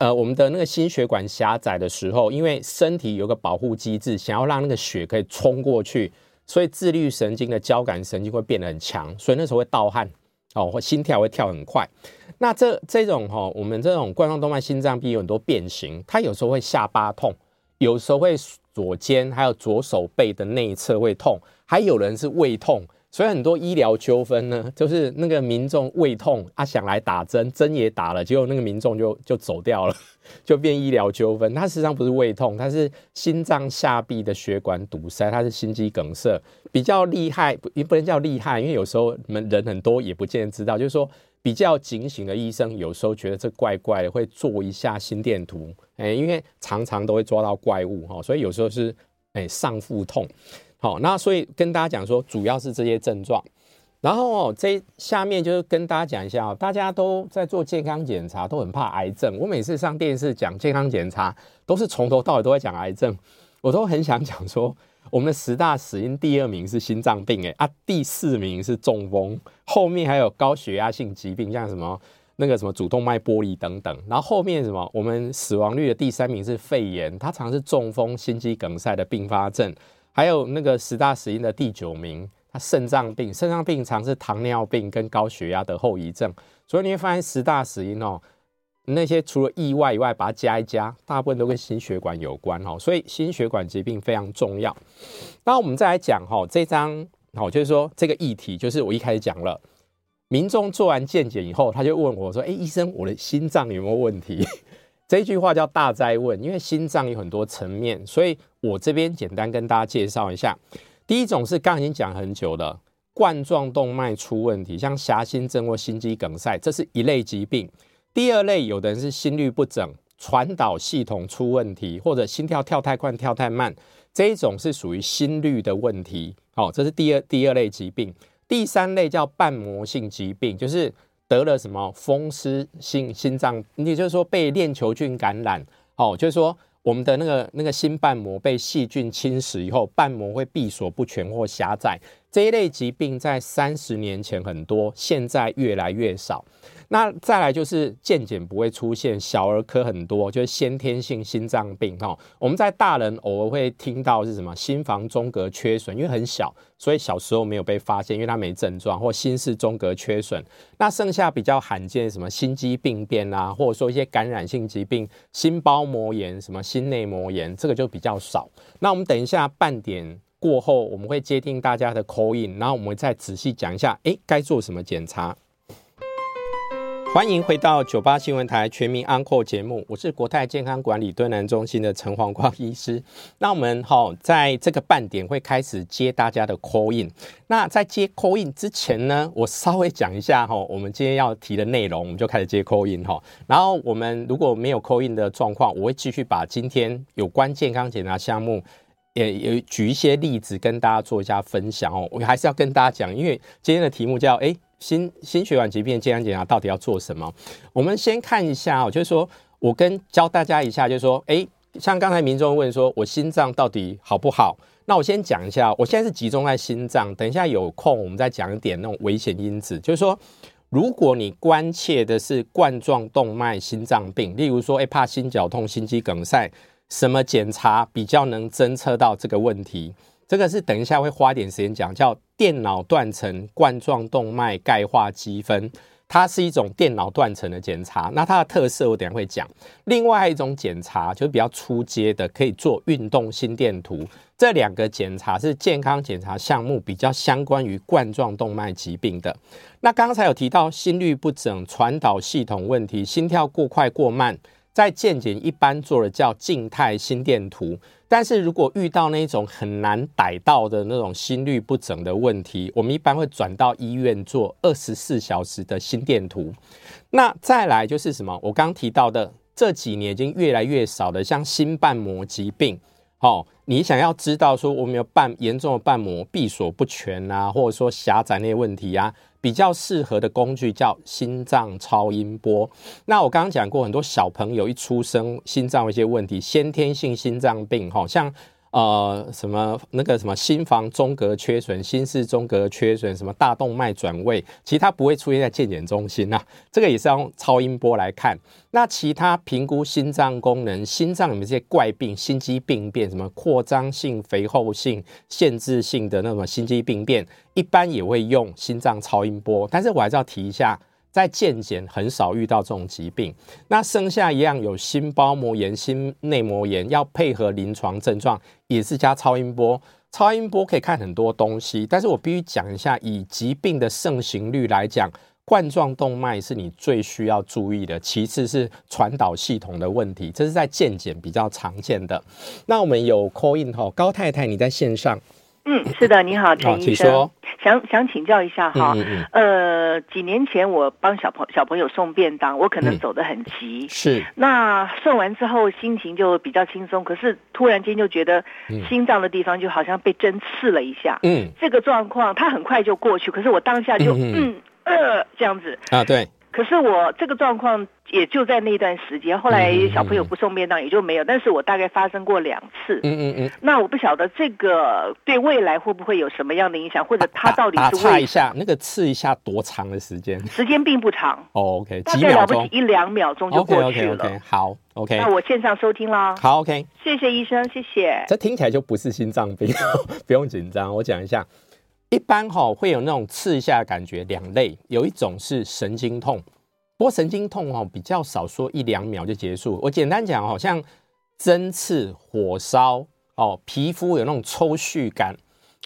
呃，我们的那个心血管狭窄的时候，因为身体有个保护机制，想要让那个血可以冲过去，所以自律神经的交感神经会变得很强，所以那时候会盗汗哦，或心跳会跳很快。那这这种哈、哦，我们这种冠状动脉心脏病有很多变形，它有时候会下巴痛，有时候会左肩还有左手背的内侧会痛，还有人是胃痛。所以很多医疗纠纷呢，就是那个民众胃痛啊，想来打针，针也打了，结果那个民众就就走掉了，[laughs] 就变医疗纠纷。它实际上不是胃痛，它是心脏下壁的血管堵塞，它是心肌梗塞，比较厉害，也不能叫厉害，因为有时候们人很多也不见得知道，就是说比较警醒的医生，有时候觉得这怪怪的，会做一下心电图，哎，因为常常都会抓到怪物哈，所以有时候是哎上腹痛。好，那所以跟大家讲说，主要是这些症状。然后这下面就是跟大家讲一下哦，大家都在做健康检查，都很怕癌症。我每次上电视讲健康检查，都是从头到尾都在讲癌症。我都很想讲说，我们的十大死因第二名是心脏病，诶啊，第四名是中风，后面还有高血压性疾病，像什么那个什么主动脉剥离等等。然后后面什么，我们死亡率的第三名是肺炎，它常是中风、心肌梗塞的并发症。还有那个十大死因的第九名，它肾脏病，[laughs] 肾脏病常是糖尿病跟高血压的后遗症，所以你会发现十大死因哦，那些除了意外以外，把它加一加，大部分都跟心血管有关哦，所以心血管疾病非常重要。那我们再来讲哈，这张好，就是说这个议题，就是我一开始讲了，民众做完健检以后，他就问我说：“哎，医生，我的心脏有没有问题？” [laughs] 这句话叫大哉问，因为心脏有很多层面，所以我这边简单跟大家介绍一下。第一种是刚刚已经讲很久了，冠状动脉出问题，像狭心症或心肌梗塞，这是一类疾病。第二类，有的人是心律不整、传导系统出问题，或者心跳跳太快、跳太慢，这一种是属于心律的问题。好，这是第二第二类疾病。第三类叫瓣膜性疾病，就是。得了什么风湿性心脏，也就是说被链球菌感染，哦，就是说我们的那个那个心瓣膜被细菌侵蚀以后，瓣膜会闭锁不全或狭窄。这一类疾病在三十年前很多，现在越来越少。那再来就是健检不会出现，小儿科很多，就是先天性心脏病哈。我们在大人偶尔会听到是什么心房中隔缺损，因为很小，所以小时候没有被发现，因为它没症状，或心室中隔缺损。那剩下比较罕见什么心肌病变啊，或者说一些感染性疾病，心包膜炎、什么心内膜炎，这个就比较少。那我们等一下半点过后，我们会接听大家的 call in，然后我们再仔细讲一下，哎，该做什么检查。欢迎回到九八新闻台全民安扣节目，我是国泰健康管理敦南中心的陈黄光医师。那我们哈在这个半点会开始接大家的 call in。那在接 call in 之前呢，我稍微讲一下哈，我们今天要提的内容，我们就开始接 call in 哈。然后我们如果没有 call in 的状况，我会继续把今天有关健康检查项目，也有举一些例子跟大家做一下分享哦。我还是要跟大家讲，因为今天的题目叫哎。心心血管疾病健康检查到底要做什么？我们先看一下哦，就是说我跟教大家一下，就是说，诶，像刚才民众问说，我心脏到底好不好？那我先讲一下，我现在是集中在心脏，等一下有空我们再讲一点那种危险因子，就是说，如果你关切的是冠状动脉心脏病，例如说，诶，怕心绞痛、心肌梗塞，什么检查比较能侦测到这个问题？这个是等一下会花点时间讲，叫电脑断层冠状动脉钙化积分，它是一种电脑断层的检查。那它的特色我等下会讲。另外一种检查就是比较初阶的，可以做运动心电图。这两个检查是健康检查项目比较相关于冠状动脉疾病的。那刚才有提到心律不整、传导系统问题、心跳过快过慢。在健检一般做的叫静态心电图，但是如果遇到那种很难逮到的那种心律不整的问题，我们一般会转到医院做二十四小时的心电图。那再来就是什么？我刚提到的这几年已经越来越少的，像心瓣膜疾病。好，你想要知道说我们有瓣严重的瓣膜闭锁不全啊，或者说狭窄那些问题啊？比较适合的工具叫心脏超音波。那我刚刚讲过，很多小朋友一出生心脏有一些问题，先天性心脏病，好像呃，什么那个什么心房中隔缺损、心室中隔缺损、什么大动脉转位，其实它不会出现在健检中心啊。这个也是要用超音波来看。那其他评估心脏功能、心脏有没有这些怪病、心肌病变，什么扩张性、肥厚性、限制性的那种心肌病变，一般也会用心脏超音波。但是我还是要提一下。在健检很少遇到这种疾病，那剩下一样有心包膜炎、心内膜炎，要配合临床症状，也是加超音波。超音波可以看很多东西，但是我必须讲一下，以疾病的盛行率来讲，冠状动脉是你最需要注意的，其次是传导系统的问题，这是在健检比较常见的。那我们有 call in 吼，高太太你在线上。嗯，是的，你好，陈医生，哦、想想请教一下哈，嗯嗯呃，几年前我帮小朋小朋友送便当，我可能走得很急，嗯、是，那送完之后心情就比较轻松，可是突然间就觉得心脏的地方就好像被针刺了一下，嗯，这个状况它很快就过去，可是我当下就嗯，嗯呃这样子。啊，对。可是我这个状况也就在那段时间，后来小朋友不送便当也就没有。但是我大概发生过两次。嗯嗯嗯。那我不晓得这个对未来会不会有什么样的影响，或者他到底是？打岔一下，那个刺一下多长的时间？时间并不长。哦，OK，大概了不起一两秒钟就过去了。OK，OK，OK，好，OK。那我线上收听啦。好，OK。谢谢医生，谢谢。这听起来就不是心脏病，[laughs] 不用紧张。我讲一下，一般哈会有那种刺一下的感觉，两类，有一种是神经痛。不过神经痛哦，比较少说一两秒就结束。我简单讲，好像针刺、火烧哦，皮肤有那种抽搐感，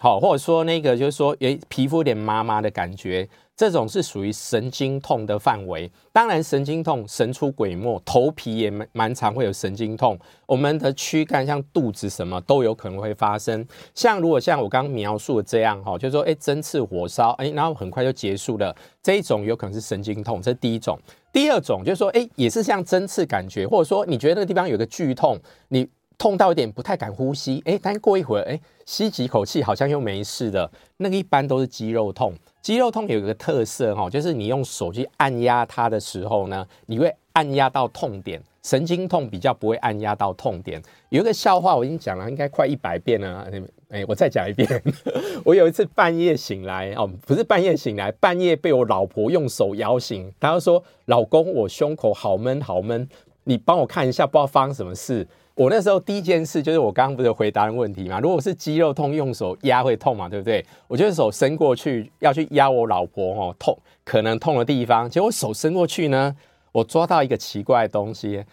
好，或者说那个就是说，诶，皮肤有点麻麻的感觉。这种是属于神经痛的范围，当然神经痛神出鬼没，头皮也蛮蛮常会有神经痛，我们的躯干像肚子什么都有可能会发生。像如果像我刚刚描述的这样哈，就是说哎针刺火烧哎，然后很快就结束了，这一种有可能是神经痛，这是第一种。第二种就是说哎也是像针刺感觉，或者说你觉得那个地方有个剧痛，你痛到一点不太敢呼吸，哎，但过一会儿哎吸几口气好像又没事的，那个一般都是肌肉痛。肌肉痛有一个特色哈，就是你用手去按压它的时候呢，你会按压到痛点。神经痛比较不会按压到痛点。有一个笑话我已经讲了，应该快一百遍了。哎，我再讲一遍。[laughs] 我有一次半夜醒来哦，不是半夜醒来，半夜被我老婆用手摇醒。她就说：“老公，我胸口好闷好闷，你帮我看一下，不知道发生什么事。”我那时候第一件事就是我刚刚不是回答问题嘛？如果是肌肉痛，用手压会痛嘛，对不对？我就是手伸过去要去压我老婆哦，痛可能痛的地方，结果手伸过去呢，我抓到一个奇怪的东西，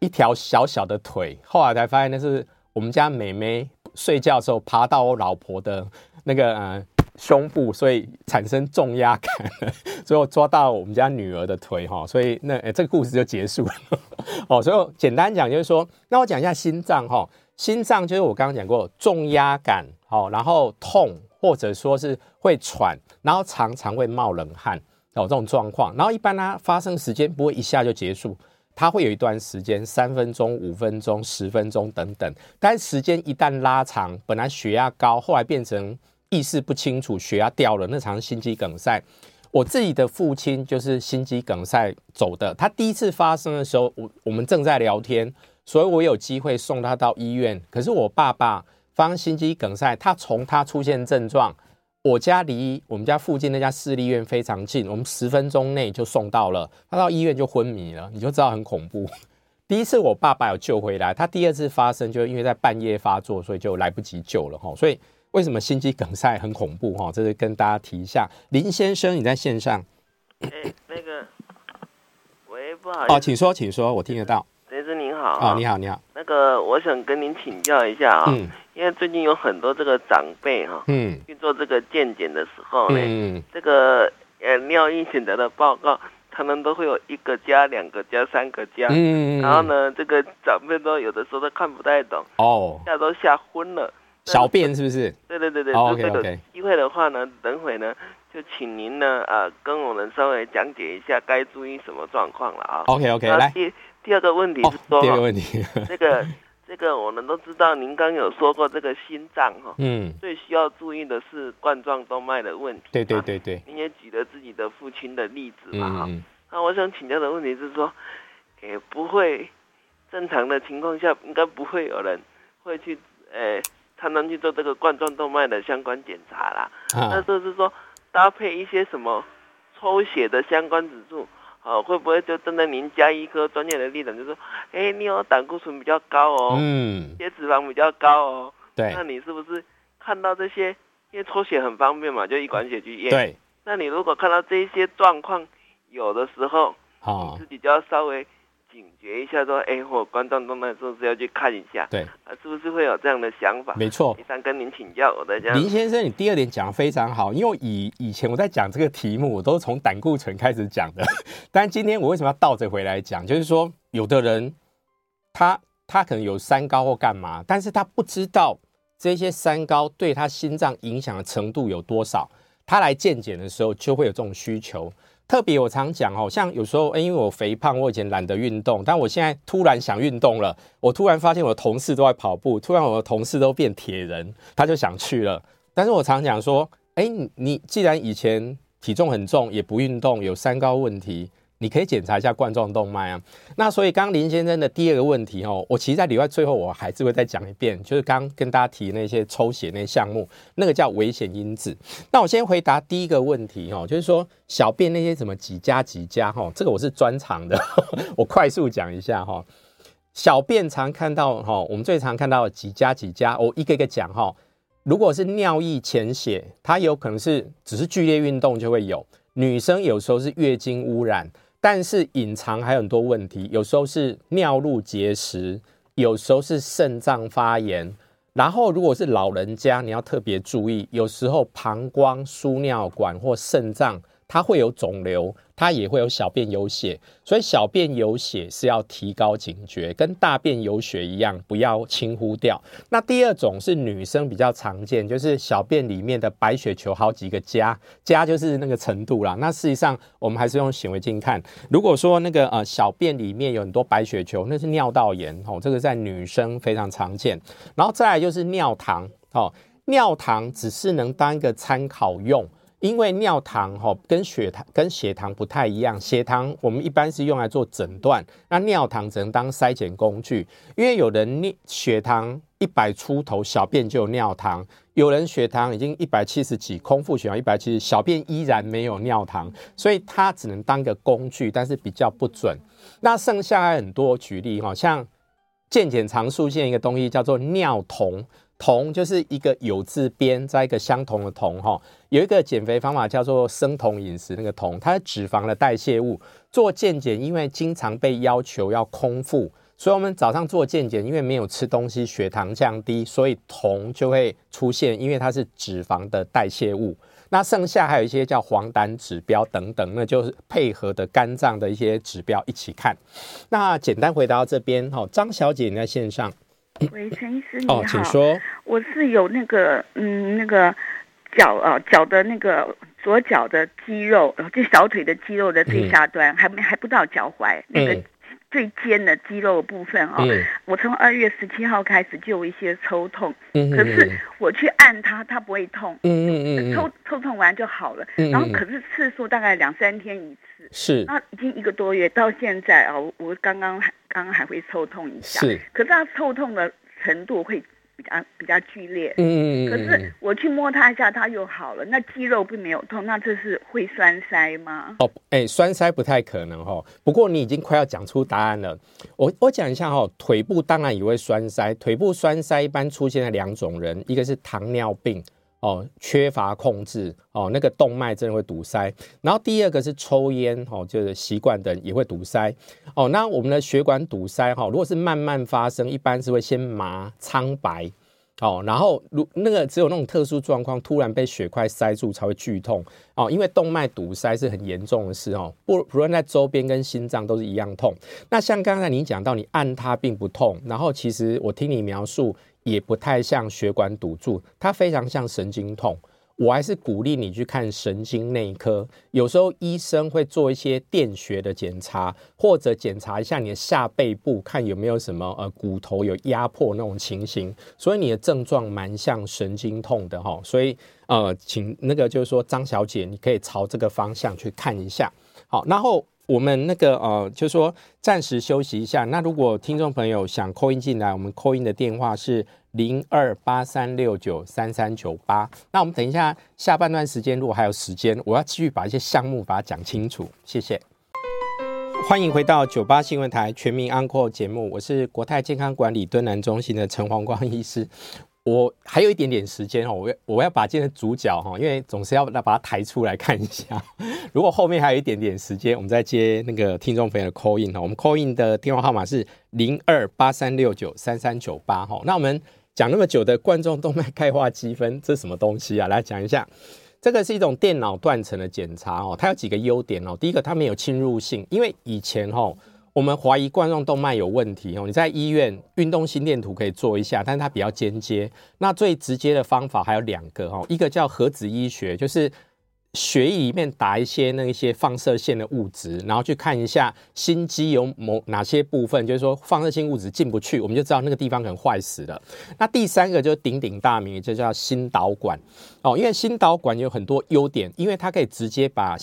一条小小的腿，后来才发现那是我们家妹妹睡觉的时候爬到我老婆的那个呃。胸部，所以产生重压感，所以我抓到我们家女儿的腿哈，所以那、欸、这个故事就结束了。哦，所以简单讲就是说，那我讲一下心脏哈，心脏就是我刚刚讲过重压感，好，然后痛或者说是会喘，然后常常会冒冷汗，有这种状况，然后一般它发生时间不会一下就结束，它会有一段时间，三分钟、五分钟、十分钟等等，但时间一旦拉长，本来血压高，后来变成。意识不清楚，血压掉了，那场心肌梗塞。我自己的父亲就是心肌梗塞走的。他第一次发生的时候，我我们正在聊天，所以我有机会送他到医院。可是我爸爸发生心肌梗塞，他从他出现症状，我家离我们家附近那家私立医院非常近，我们十分钟内就送到了。他到医院就昏迷了，你就知道很恐怖。第一次我爸爸有救回来，他第二次发生就因为在半夜发作，所以就来不及救了哈。所以。为什么心肌梗塞很恐怖哈？这是跟大家提一下。林先生，你在线上？哎、欸，那个，喂，不好意思。哦，请说，请说，我听得到。先生您好。哦，你好，你好。那个，我想跟您请教一下啊，嗯，因为最近有很多这个长辈哈，嗯，去做这个健检的时候呢，嗯，这个呃尿液检查的报告，他们都会有一个加、两个加、三个加，嗯，然后呢，这个长辈都有的时候都看不太懂，哦，吓都吓昏了。小便是不是？对对对对。Oh, OK OK。机会的话呢，等会呢，就请您呢，呃，跟我们稍微讲解一下该注意什么状况了啊。OK OK，来。第第二个问题是说，第二个问题，这个 [laughs] 这个我们都知道，您刚有说过这个心脏哈，嗯，最需要注意的是冠状动脉的问题。对对对对。您也举了自己的父亲的例子嘛哈。嗯。那我想请教的问题是说，也不会正常的情况下，应该不会有人会去，呃。常常去做这个冠状动脉的相关检查啦。啊、那就是说搭配一些什么抽血的相关指数，啊，会不会就真的您家医科专业的立场，就说，哎、欸，你有胆固醇比较高哦，嗯，血脂肪比较高哦，对，那你是不是看到这些？因为抽血很方便嘛，就一管血去验。对，那你如果看到这些状况，有的时候，哦，你自己就要稍微。警觉一下，说，哎，我冠状动脉是不是要去看一下？对，啊，是不是会有这样的想法？没错，以上跟您请教，我在讲。林先生，你第二点讲的非常好，因为以以前我在讲这个题目，我都是从胆固醇开始讲的，[laughs] 但今天我为什么要倒着回来讲？就是说，有的人他他可能有三高或干嘛，但是他不知道这些三高对他心脏影响的程度有多少，他来健检的时候就会有这种需求。特别我常讲哦，像有时候，因为我肥胖，我以前懒得运动，但我现在突然想运动了。我突然发现我的同事都在跑步，突然我的同事都变铁人，他就想去了。但是我常讲说，哎，你既然以前体重很重，也不运动，有三高问题。你可以检查一下冠状动脉啊。那所以刚林先生的第二个问题哦，我其实在里外最后我还是会再讲一遍，就是刚跟大家提那些抽血那项目，那个叫危险因子。那我先回答第一个问题哦，就是说小便那些什么几加几加哈，这个我是专长的，[laughs] 我快速讲一下哈。小便常看到哈，我们最常看到几加几加，我一个一个讲哈。如果是尿液潜血，它有可能是只是剧烈运动就会有，女生有时候是月经污染。但是隐藏还有很多问题，有时候是尿路结石，有时候是肾脏发炎，然后如果是老人家，你要特别注意，有时候膀胱、输尿管或肾脏它会有肿瘤。它也会有小便有血，所以小便有血是要提高警觉，跟大便有血一样，不要轻忽掉。那第二种是女生比较常见，就是小便里面的白血球好几个加，加就是那个程度啦。那事实上我们还是用显微镜看，如果说那个呃小便里面有很多白血球，那是尿道炎哦，这个在女生非常常见。然后再来就是尿糖哦，尿糖只是能当一个参考用。因为尿糖哈跟血糖跟血糖不太一样，血糖我们一般是用来做诊断，那尿糖只能当筛检工具。因为有人尿血糖一百出头，小便就有尿糖；有人血糖已经一百七十几，空腹血糖一百七十，小便依然没有尿糖，所以它只能当个工具，但是比较不准。那剩下还很多举例哈，像健检常出现一个东西叫做尿酮。酮就是一个有字边，再一个相同的酮哈。有一个减肥方法叫做生酮饮食，那个酮它是脂肪的代谢物。做健检，因为经常被要求要空腹，所以我们早上做健检，因为没有吃东西，血糖降低，所以酮就会出现，因为它是脂肪的代谢物。那剩下还有一些叫黄疸指标等等，那就是配合的肝脏的一些指标一起看。那简单回答到这边哈，张小姐你在线上。喂，陈医师你好，哦，请说。我是有那个嗯，那个脚啊，脚的那个左脚的肌肉，就小腿的肌肉的最下端，嗯、还没还不到脚踝那个最尖的肌肉的部分啊。嗯、我从二月十七号开始就有一些抽痛，嗯、可是我去按它，它不会痛，嗯嗯嗯，抽抽痛完就好了。嗯、然后可是次数大概两三天一次，是。那已经一个多月到现在啊，我刚刚还。刚刚还会抽痛一下，是，可是它抽痛的程度会比较比较剧烈，嗯，可是我去摸它一下，它又好了，那肌肉并没有痛，那这是会栓塞吗？哦，哎，栓塞不太可能哦。不过你已经快要讲出答案了，我我讲一下哈，腿部当然也会栓塞，腿部栓塞一般出现在两种人，一个是糖尿病。哦，缺乏控制哦，那个动脉真的会堵塞。然后第二个是抽烟哦，就是习惯的也会堵塞哦。那我们的血管堵塞哈，如果是慢慢发生，一般是会先麻苍白哦，然后如那个只有那种特殊状况，突然被血块塞住才会剧痛哦。因为动脉堵塞是很严重的事哦，不不论在周边跟心脏都是一样痛。那像刚才你讲到，你按它并不痛，然后其实我听你描述。也不太像血管堵住，它非常像神经痛。我还是鼓励你去看神经内科。有时候医生会做一些电学的检查，或者检查一下你的下背部，看有没有什么呃骨头有压迫那种情形。所以你的症状蛮像神经痛的哈。所以呃，请那个就是说张小姐，你可以朝这个方向去看一下。好，然后我们那个呃，就是说暂时休息一下。那如果听众朋友想 call in 进来，我们 call in 的电话是零二八三六九三三九八。那我们等一下下半段时间，如果还有时间，我要继续把一些项目把它讲清楚。谢谢。欢迎回到九八新闻台全民安扣节目，我是国泰健康管理敦南中心的陈黄光医师。我还有一点点时间哦，我我要把今天的主角哈，因为总是要把它抬出来看一下。[laughs] 如果后面还有一点点时间，我们再接那个听众朋友的 call in 哈。我们 call in 的电话号码是零二八三六九三三九八哈。那我们讲那么久的冠状动脉钙化积分，这是什么东西啊？[laughs] 来讲一下，这个是一种电脑断层的检查哦。它有几个优点哦。第一个，它没有侵入性，因为以前哈。我们怀疑冠状动脉有问题哦，你在医院运动心电图可以做一下，但是它比较间接。那最直接的方法还有两个哦，一个叫核子医学，就是血液里面打一些那一些放射线的物质，然后去看一下心肌有某哪些部分，就是说放射性物质进不去，我们就知道那个地方可能坏死了。那第三个就是鼎鼎大名，就叫心导管哦，因为心导管有很多优点，因为它可以直接把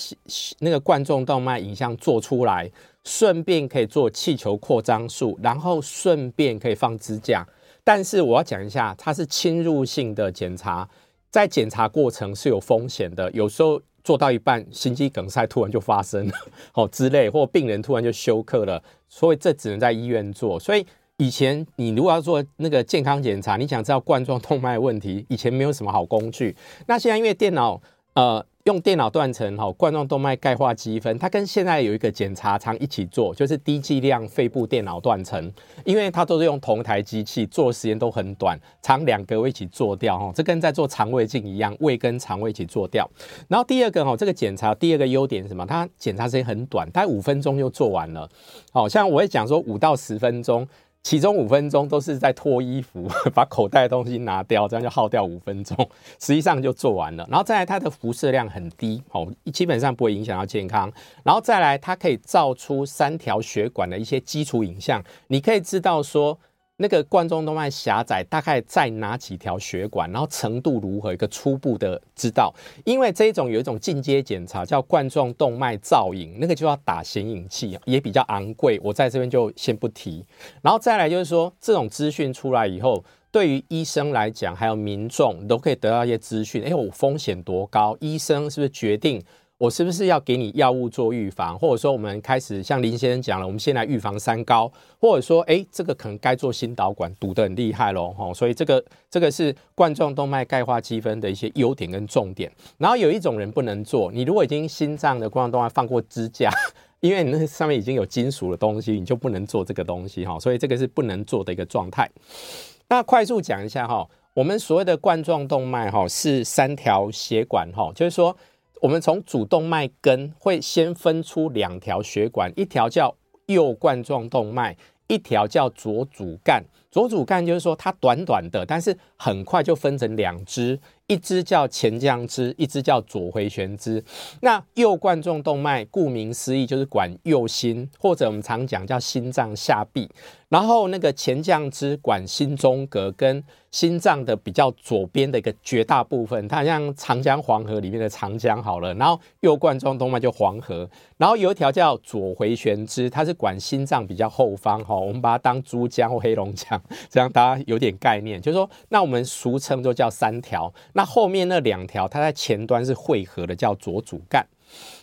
那个冠状动脉影像做出来。顺便可以做气球扩张术，然后顺便可以放支架。但是我要讲一下，它是侵入性的检查，在检查过程是有风险的。有时候做到一半，心肌梗塞突然就发生了，[laughs] 哦之类，或病人突然就休克了，所以这只能在医院做。所以以前你如果要做那个健康检查，你想知道冠状动脉问题，以前没有什么好工具。那现在因为电脑，呃。用电脑断层哈，冠状动脉钙化积分，它跟现在有一个检查厂一起做，就是低剂量肺部电脑断层，因为它都是用同台机器，做的时间都很短，长两个一起做掉哈，这跟在做肠胃镜一样，胃跟肠胃一起做掉。然后第二个哈，这个检查第二个优点是什么？它检查时间很短，大概五分钟就做完了。好像我会讲说五到十分钟。其中五分钟都是在脱衣服，[laughs] 把口袋的东西拿掉，这样就耗掉五分钟，实际上就做完了。然后再来，它的辐射量很低，哦，基本上不会影响到健康。然后再来，它可以照出三条血管的一些基础影像，你可以知道说。那个冠状动脉狭窄大概在哪几条血管，然后程度如何，一个初步的知道。因为这种有一种进阶检查叫冠状动脉造影，那个就要打显影剂，也比较昂贵。我在这边就先不提。然后再来就是说，这种资讯出来以后，对于医生来讲，还有民众都可以得到一些资讯。哎，我风险多高？医生是不是决定？我是不是要给你药物做预防，或者说我们开始像林先生讲了，我们先来预防三高，或者说，哎，这个可能该做心导管堵得很厉害喽，吼，所以这个这个是冠状动脉钙化积分的一些优点跟重点。然后有一种人不能做，你如果已经心脏的冠状动脉放过支架，[laughs] 因为你那上面已经有金属的东西，你就不能做这个东西，哈，所以这个是不能做的一个状态。那快速讲一下哈，我们所谓的冠状动脉哈是三条血管哈，就是说。我们从主动脉根会先分出两条血管，一条叫右冠状动脉，一条叫左主干。左主干就是说它短短的，但是很快就分成两支。一支叫前降支，一支叫左回旋支。那右冠状动脉顾名思义就是管右心，或者我们常讲叫心脏下壁。然后那个前降支管心中隔跟心脏的比较左边的一个绝大部分，它像长江黄河里面的长江好了。然后右冠状动脉就黄河。然后有一条叫左回旋支，它是管心脏比较后方哈，我们把它当珠江或黑龙江，这样大家有点概念。就是说，那我们俗称就叫三条。那后面那两条，它在前端是汇合的，叫左主干。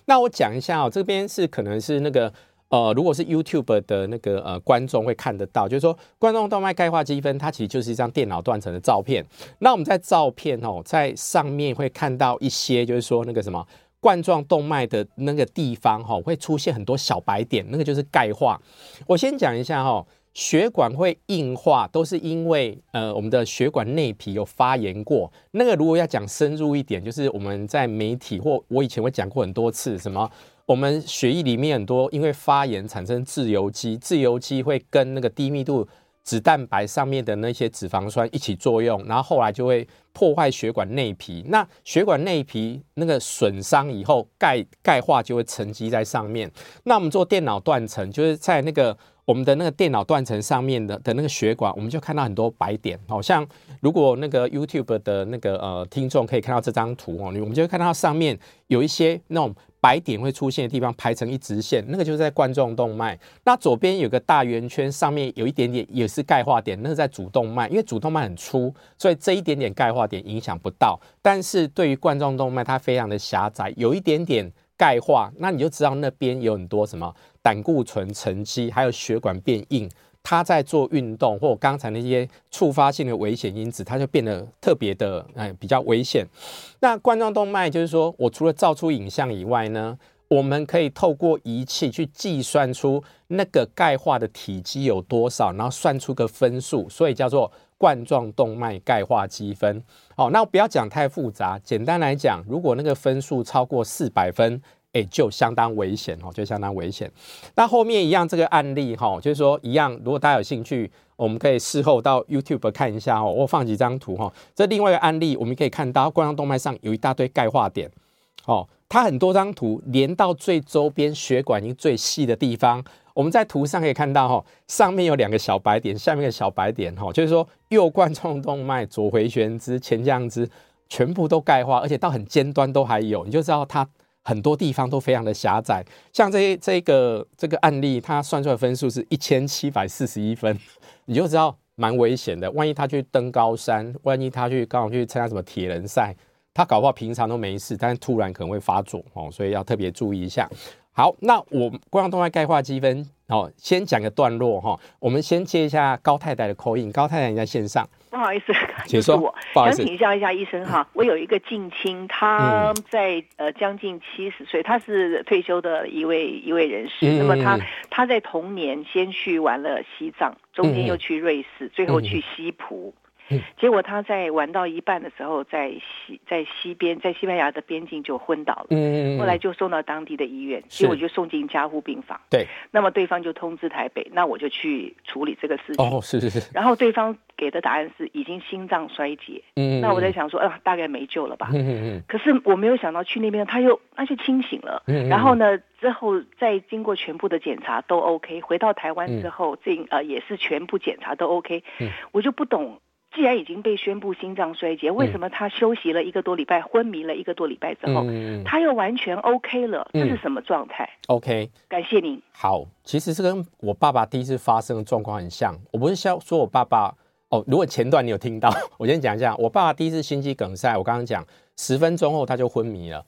那我讲一下哦，这边是可能是那个呃，如果是 YouTube 的那个呃观众会看得到，就是说冠状动脉钙化积分，它其实就是一张电脑断层的照片。那我们在照片哦，在上面会看到一些，就是说那个什么冠状动脉的那个地方哈，会出现很多小白点，那个就是钙化。我先讲一下哈。血管会硬化，都是因为呃，我们的血管内皮有发炎过。那个如果要讲深入一点，就是我们在媒体或我以前会讲过很多次，什么我们血液里面很多因为发炎产生自由基，自由基会跟那个低密度脂蛋白上面的那些脂肪酸一起作用，然后后来就会破坏血管内皮。那血管内皮那个损伤以后，钙钙化就会沉积在上面。那我们做电脑断层，就是在那个。我们的那个电脑断层上面的的那个血管，我们就看到很多白点，好像如果那个 YouTube 的那个呃听众可以看到这张图哦，我们就会看到上面有一些那种白点会出现的地方排成一直线，那个就是在冠状动脉。那左边有个大圆圈，上面有一点点也是钙化点，那是在主动脉。因为主动脉很粗，所以这一点点钙化点影响不到。但是对于冠状动脉，它非常的狭窄，有一点点钙化，那你就知道那边有很多什么胆固醇沉积，还有血管变硬。他在做运动，或刚才那些触发性的危险因子，它就变得特别的，哎，比较危险。那冠状动脉就是说，我除了照出影像以外呢，我们可以透过仪器去计算出那个钙化的体积有多少，然后算出个分数，所以叫做冠状动脉钙化积分。好，那不要讲太复杂，简单来讲，如果那个分数超过四百分。哎，就相当危险哦，就相当危险。那后面一样这个案例哈，就是说一样，如果大家有兴趣，我们可以事后到 YouTube 看一下哦。我放几张图哈。这另外一个案例，我们可以看到冠状动脉上有一大堆钙化点哦，它很多张图连到最周边血管已经最细的地方。我们在图上可以看到哈，上面有两个小白点，下面的小白点哈，就是说右冠状动脉、左回旋支、前降支全部都钙化，而且到很尖端都还有，你就知道它。很多地方都非常的狭窄，像这这个这个案例，它算出来分数是一千七百四十一分，你就知道蛮危险的。万一他去登高山，万一他去刚好去参加什么铁人赛，他搞不好平常都没事，但是突然可能会发作哦，所以要特别注意一下。好，那我冠状动脉钙化积分，好，先讲个段落哈。我们先接一下高太太的 call in，高太太你在线上。不好意思，[laughs] 请说。我想请教一下医生哈，我有一个近亲，他在呃将近七十岁，他是退休的一位一位人士。那么他他在童年先去完了西藏，中间又去瑞士，最后去西葡。结果他在玩到一半的时候，在西在西边，在西班牙的边境就昏倒了。嗯，后来就送到当地的医院，结果就送进加护病房。对，那么对方就通知台北，那我就去处理这个事情。哦，是是是。然后对方给的答案是已经心脏衰竭。嗯，那我在想说，啊，大概没救了吧。嗯嗯。可是我没有想到去那边他又他就清醒了。嗯。然后呢，之后再经过全部的检查都 OK，回到台湾之后，这呃也是全部检查都 OK。嗯。我就不懂。既然已经被宣布心脏衰竭，为什么他休息了一个多礼拜，嗯、昏迷了一个多礼拜之后，嗯、他又完全 OK 了？这是什么状态？OK，感谢您。好，其实这跟我爸爸第一次发生的状况很像。我不是说说我爸爸哦，如果前段你有听到，我先讲一下，我爸爸第一次心肌梗塞，我刚刚讲十分钟后他就昏迷了，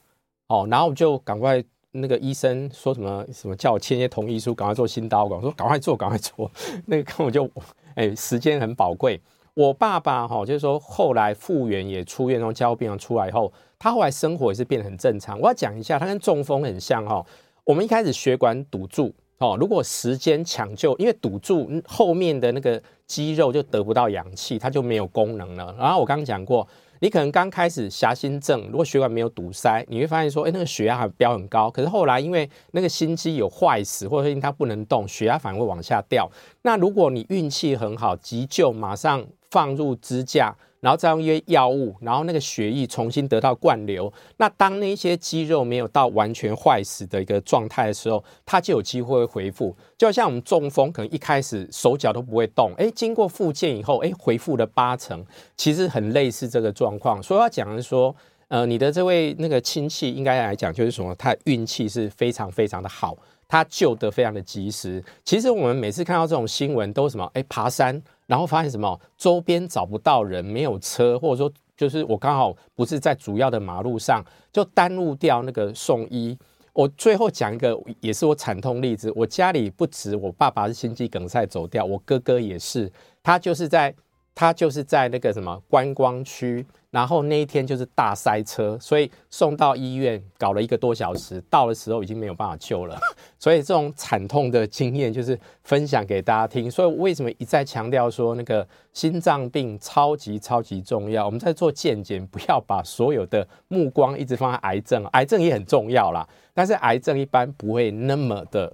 哦，然后就赶快那个医生说什么什么叫我签一些同意书，赶快做心导管，我说赶快做，赶快做，[laughs] 那个根本就哎时间很宝贵。我爸爸哈，就是说后来复原也出院，然后加护病出来以后，他后来生活也是变得很正常。我要讲一下，他跟中风很像哈。我们一开始血管堵住哦，如果时间抢救，因为堵住后面的那个肌肉就得不到氧气，它就没有功能了。然后我刚刚讲过。你可能刚开始狭心症，如果血管没有堵塞，你会发现说，哎，那个血压还飙很高。可是后来因为那个心肌有坏死，或者因它不能动，血压反而会往下掉。那如果你运气很好，急救马上放入支架。然后再用一些药物，然后那个血液重新得到灌流。那当那些肌肉没有到完全坏死的一个状态的时候，它就有机会恢复。就像我们中风，可能一开始手脚都不会动，哎，经过复健以后，哎，恢复了八成，其实很类似这个状况。所以要讲的是说，呃，你的这位那个亲戚应该来讲就是什么？他运气是非常非常的好，他救得非常的及时。其实我们每次看到这种新闻，都什么？哎，爬山。然后发现什么？周边找不到人，没有车，或者说就是我刚好不是在主要的马路上，就耽误掉那个送医。我最后讲一个，也是我惨痛例子。我家里不止我爸爸是心肌梗塞走掉，我哥哥也是，他就是在他就是在那个什么观光区。然后那一天就是大塞车，所以送到医院搞了一个多小时，到的时候已经没有办法救了。[laughs] 所以这种惨痛的经验就是分享给大家听。所以为什么一再强调说那个心脏病超级超级重要？我们在做健检，不要把所有的目光一直放在癌症，癌症也很重要啦，但是癌症一般不会那么的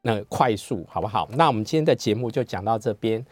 那快速，好不好？那我们今天的节目就讲到这边。